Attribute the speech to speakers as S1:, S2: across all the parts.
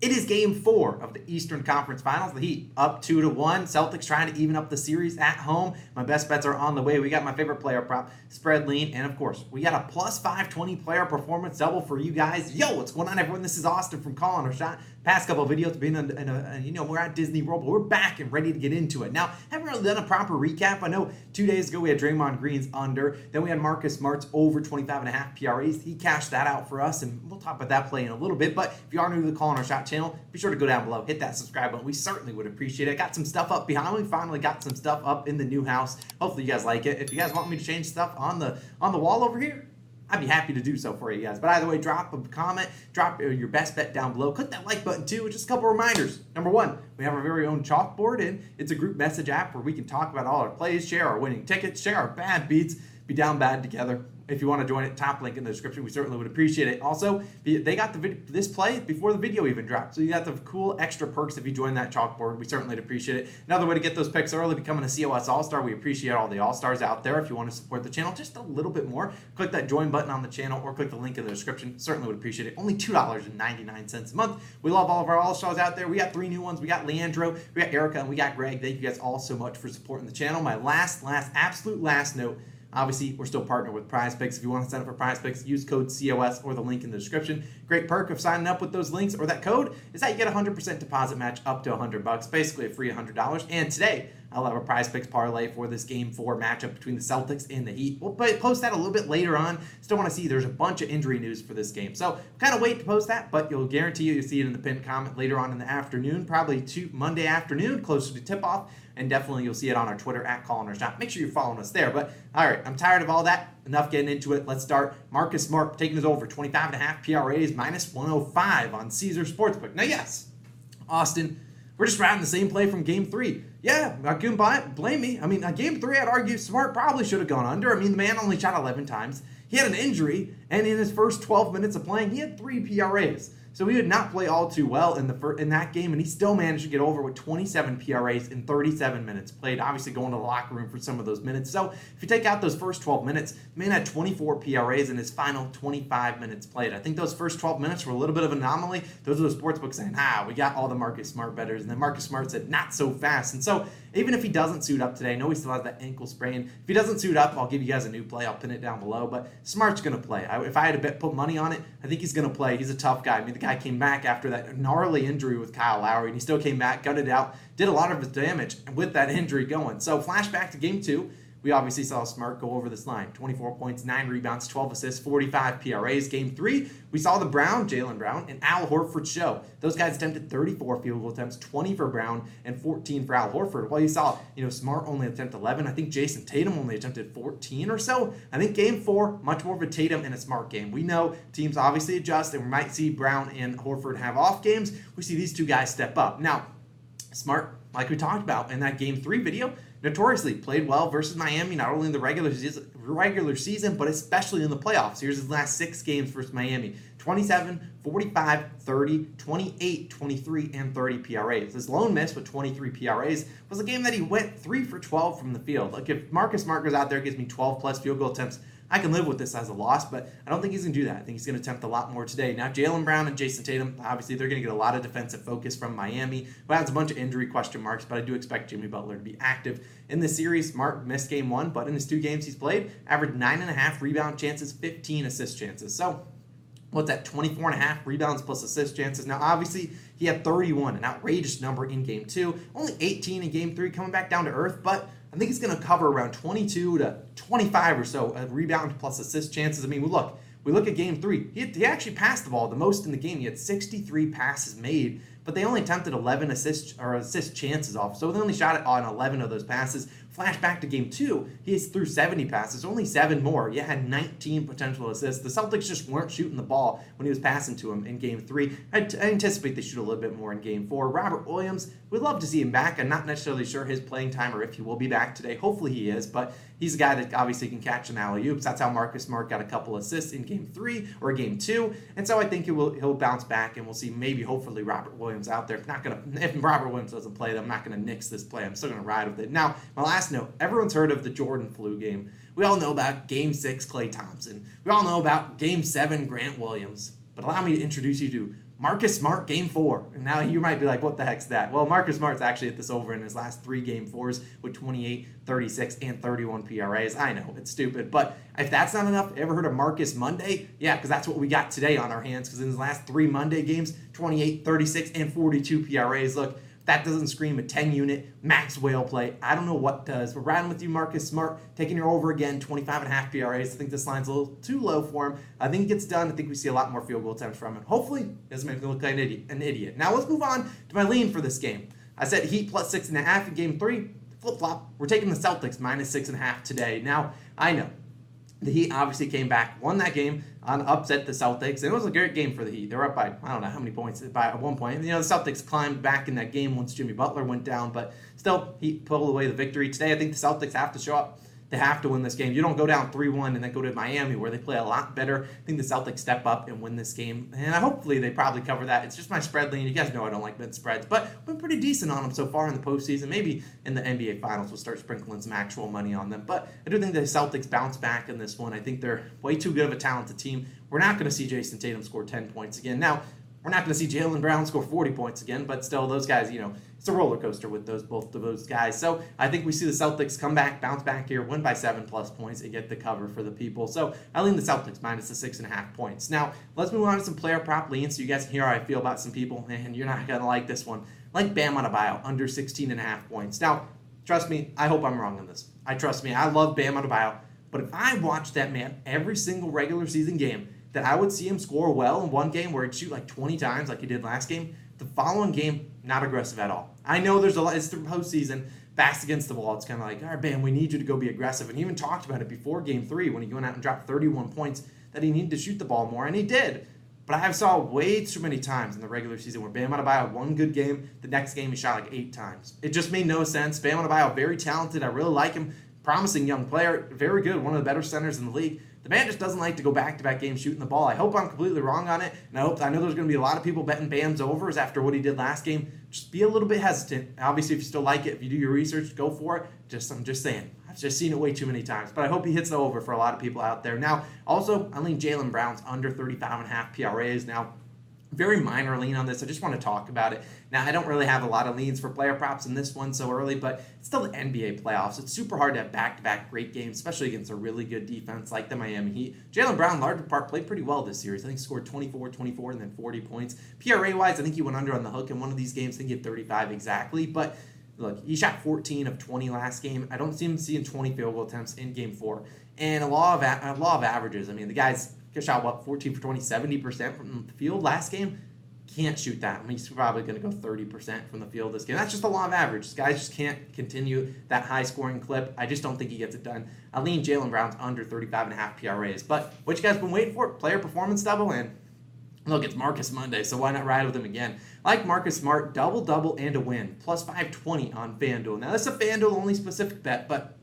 S1: It is game four of the Eastern Conference Finals. The Heat up two to one. Celtics trying to even up the series at home. My best bets are on the way. We got my favorite player prop, spread lean, and of course, we got a plus 520 player performance double for you guys. Yo, what's going on, everyone? This is Austin from Calling Our Shot. Past couple videos been in, in a, you know we're at Disney World, but we're back and ready to get into it. Now, haven't really done a proper recap. I know two days ago we had Draymond Green's under, then we had Marcus Smart's over 25 and a half PRAs. He cashed that out for us, and we'll talk about that play in a little bit. But if you are new to the Calling Our Shot channel, be sure to go down below, hit that subscribe button. We certainly would appreciate it. Got some stuff up behind me. Finally got some stuff up in the new house. Hopefully you guys like it. If you guys want me to change stuff on the on the wall over here, I'd be happy to do so for you guys. But either way, drop a comment, drop your best bet down below. Click that like button too. Just a couple reminders. Number one, we have our very own chalkboard, and it's a group message app where we can talk about all our plays, share our winning tickets, share our bad beats, be down bad together if you want to join it, top link in the description. We certainly would appreciate it. Also, they got the this play before the video even dropped, so you got the cool extra perks if you join that chalkboard. We certainly appreciate it. Another way to get those picks early, becoming a COS All Star. We appreciate all the All Stars out there. If you want to support the channel just a little bit more, click that join button on the channel or click the link in the description. Certainly would appreciate it. Only two dollars and ninety nine cents a month. We love all of our All Stars out there. We got three new ones. We got Leandro, we got Erica, and we got Greg. Thank you guys all so much for supporting the channel. My last, last, absolute last note Obviously, we're still partnered with Prize Picks. If you want to sign up for Prize Picks, use code COS or the link in the description. Great perk of signing up with those links or that code is that you get a 100% deposit match up to 100 bucks, basically a free $100. And today, I'll have a Prize Picks parlay for this Game Four matchup between the Celtics and the Heat. We'll post that a little bit later on. Still want to see. There's a bunch of injury news for this game, so kind of wait to post that. But you'll guarantee you'll see it in the pinned comment later on in the afternoon, probably to Monday afternoon, closer to tip off and definitely you'll see it on our Twitter at Shot. Make sure you're following us there. But all right, I'm tired of all that. Enough getting into it. Let's start. Marcus Smart taking us over 25 and a half PRAs minus 105 on Caesar Sportsbook. Now, yes, Austin, we're just riding the same play from Game Three. Yeah, I couldn't buy it. blame me. I mean, on Game Three, I'd argue Smart probably should have gone under. I mean, the man only shot 11 times. He had an injury, and in his first 12 minutes of playing, he had three PRAs. So he did not play all too well in the fir- in that game, and he still managed to get over with 27 PRAs in 37 minutes played. Obviously, going to the locker room for some of those minutes. So if you take out those first 12 minutes, man had 24 PRAs in his final 25 minutes played. I think those first 12 minutes were a little bit of an anomaly. Those are the sports books saying, "Ah, we got all the Marcus Smart betters," and then Marcus Smart said, "Not so fast." And so even if he doesn't suit up today, I know he still has that ankle sprain. If he doesn't suit up, I'll give you guys a new play. I'll pin it down below. But Smart's going to play. I, if I had to bet, put money on it, I think he's going to play. He's a tough guy. I mean, the guy came back after that gnarly injury with Kyle Lowry, and he still came back, gutted out, did a lot of his damage with that injury going. So flashback to game two we obviously saw Smart go over this line 24 points, 9 rebounds, 12 assists, 45 PRAs. Game three, we saw the Brown, Jaylen Brown, and Al Horford show. Those guys attempted 34 field goal attempts, 20 for Brown, and 14 for Al Horford. While you saw, you know, Smart only attempt 11. I think Jayson Tatum only attempted 14 or so. I think game four, much more of a Tatum and a Smart game. We know teams obviously adjust, and we might see Brown and Horford have off games. We see these two guys step up. Now, Smart, like we talked about in that game three video, notoriously played well versus Miami, not only in the regular season, regular season, but especially in the playoffs. Here's his last six games versus Miami 27, 45, 30, 28, 23, and 30 PRAs. His lone miss with 23 PRAs was a game that he went 3 for 12 from the field. Like if Marcus Smart goes out there, gives me 12 plus field goal attempts, I can live with this as a loss, but I don't think he's going to do that. I think he's going to attempt a lot more today. Now, Jaylen Brown and Jayson Tatum, obviously, they're going to get a lot of defensive focus from Miami, who has a bunch of injury question marks, but I do expect Jimmy Butler to be active in the series. Mark missed game one, but in his two games he's played, averaged nine and a half rebound chances, 15 assist chances. So, what's that 24 and a half rebounds plus assist chances now obviously he had 31 an outrageous number in game two only 18 in game three coming back down to earth but I think he's going to cover around 22 to 25 or so of rebound plus assist chances. I mean, look, we look at game three. He, he actually passed the ball the most in the game. He had 63 passes made, but they only attempted 11 assist or assist chances off. So they only shot on 11 of those passes. Flashback to game two, he threw 70 passes, only seven more. Yeah, had 19 potential assists. The Celtics just weren't shooting the ball when he was passing to him in game three. I, t- I anticipate they shoot a little bit more in game four. Robert Williams, we'd love to see him back. I'm not necessarily sure his playing time or if he will be back today. Hopefully he is, but he's a guy that obviously can catch some alley oops. That's how Marcus Smart got a couple assists in game three or game two. And so I think he will he'll bounce back and we'll see maybe hopefully Robert Williams out there. Not gonna if Robert Williams doesn't play, I'm not gonna nix this play. I'm still gonna ride with it. Now, my last note, everyone's heard of the Jordan flu game. We all know about game six, Klay Thompson. We all know about game seven, Grant Williams. But allow me to introduce you to Marcus Smart, game four. And now you might be like, what the heck's that? Well, Marcus Smart's actually at this over in his last three game fours with 28, 36, and 31 PRAs. I know, it's stupid. But if that's not enough, ever heard of Marcus Monday? Yeah, because that's what we got today on our hands. Because in his last three Monday games, 28, 36, and 42 PRAs. Look, that doesn't scream a 10 unit max whale play. I don't know what does. We're riding with you, Marcus Smart, taking your over again, 25 and a half PRAs. I think this line's a little too low for him. I think it gets done. I think we see a lot more field goal attempts from him. Hopefully, it doesn't make me look like an idiot. An idiot. Now let's move on to my lean for this game. I said Heat plus six and a half in game three. Flip flop. We're taking the Celtics minus six and a half today. Now, I know the Heat obviously came back, won that game on upset the Celtics, and it was a great game for the Heat. They were up by I don't know how many points by at one point. You know the Celtics climbed back in that game once Jimmy Butler went down, but still he pulled away the victory. Today I think the Celtics have to show up they have to win this game. You don't go down 3 1 and then go to Miami where they play a lot better. I think the Celtics step up and win this game. And hopefully they probably cover that. It's just my spread lean. You guys know I don't like mid spreads, but been pretty decent on them so far in the postseason. Maybe in the NBA Finals we'll start sprinkling some actual money on them. But I do think the Celtics bounce back in this one. I think they're way too good of a talented team. We're not going to see Jayson Tatum score 10 points again. Now, we're not going to see Jaylen Brown score 40 points again, but still, those guys, you know, it's a roller coaster with those both of those guys. So I think we see the Celtics come back, bounce back here, win by seven plus points, and get the cover for the people. So I lean the Celtics minus the six and a half points. Now let's move on to some player prop leans, so you guys can hear how I feel about some people, and you're not gonna like this one. Like Bam Adebayo, under 16 and a half points. Now, trust me, I hope I'm wrong on this. I trust me, I love Bam Adebayo, but if I watch that man every single regular season game, that I would see him score well in one game where he'd shoot like 20 times like he did last game the following game, not aggressive at all. I know there's a lot, it's the postseason, fast against the wall. It's kind of like, all right, Bam, we need you to go be aggressive. And he even talked about it before game three when he went out and dropped 31 points that he needed to shoot the ball more, and he did. But I have saw way too many times in the regular season where Bam Adebayo one good game, the next game he shot like eight times. It just made no sense. Bam Adebayo, very talented. I really like him. Promising young player, very good, one of the better centers in the league. The man just doesn't like to go back-to-back games shooting the ball. I hope I'm completely wrong on it, and I hope I know there's going to be a lot of people betting Bam's overs after what he did last game. Just be a little bit hesitant. Obviously, if you still like it, if you do your research, go for it. Just I'm just saying. I've just seen it way too many times, but I hope he hits the over for a lot of people out there. Now, also, I lean Jaylen Brown's under 35 and a half PRAs. Now, very minor lean on this. I just want to talk about it. Now, I don't really have a lot of leans for player props in this one so early, but it's still the NBA playoffs. It's super hard to have back to back great games, especially against a really good defense like the Miami Heat. Jaylen Brown, large part, played pretty well this series. I think scored 24, 24, and then 40 points. PRA wise, I think he went under on the hook in one of these games. I think he had 35 exactly, but look, he shot 14 of 20 last game. I don't see him seeing 20 field goal attempts in game four. And a law of a, a law of averages. I mean, the guy's shot what 14 for 20, 70% from the field last game can't shoot that. I mean, he's probably going to go 30% from the field this game. That's just the law of average. This guy just can't continue that high scoring clip. I just don't think he gets it done. I lean Jaylen Brown's under 35 and a half PRAs. But what you guys been waiting for? Player performance double and Look, it's Marcus Monday, so why not ride with him again? Like Marcus Smart, double double and a win, plus 520 on FanDuel. Now, that's a FanDuel only specific bet, but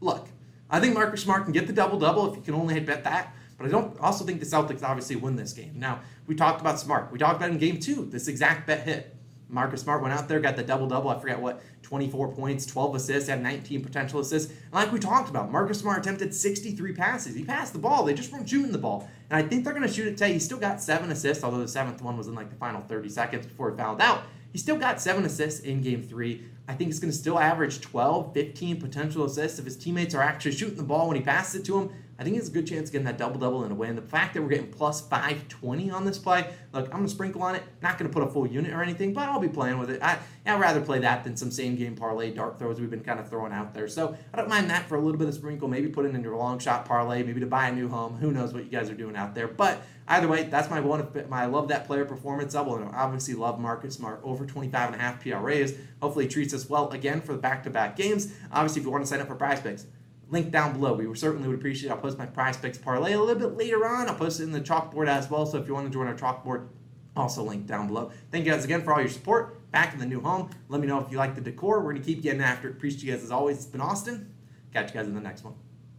S1: look, I think Marcus Smart can get the double double if you can only bet that. But I don't also think the Celtics obviously win this game. Now, we talked about Smart. We talked about in game two, this exact bet hit. Marcus Smart went out there, got the double double. I forget what, 24 points, 12 assists, had 19 potential assists. And like we talked about, Marcus Smart attempted 63 passes. He passed the ball. They just weren't shooting the ball. And I think they're going to shoot it today. He still got seven assists, although the seventh one was in like the final 30 seconds before he fouled out. He still got seven assists in game three. I think he's going to still average 12, 15 potential assists if his teammates are actually shooting the ball when he passes it to him. I think it's a good chance of getting that double double and a win. The fact that we're getting plus 520 on this play, look, I'm going to sprinkle on it. Not going to put a full unit or anything, but I'll be playing with it. I, I'd rather play that than some same game parlay dart throws we've been kind of throwing out there. So I don't mind that for a little bit of sprinkle. Maybe put it in your long shot parlay, maybe to buy a new home. Who knows what you guys are doing out there. But either way, that's my one. My I love that player performance double, and I obviously love Marcus Smart over 25 and a half PRAs. Hopefully, treats us well again for the back-to-back games. Obviously, if you want to sign up for Prize Picks link down below. We certainly would appreciate it. I'll post my prize picks parlay a little bit later on. I'll post it in the chalkboard as well. So if you want to join our chalkboard, also link down below. Thank you guys again for all your support. Back in the new home. Let me know if you like the decor. We're going to keep getting after it. Appreciate you guys as always. It's been Austin. Catch you guys in the next one.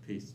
S1: Peace.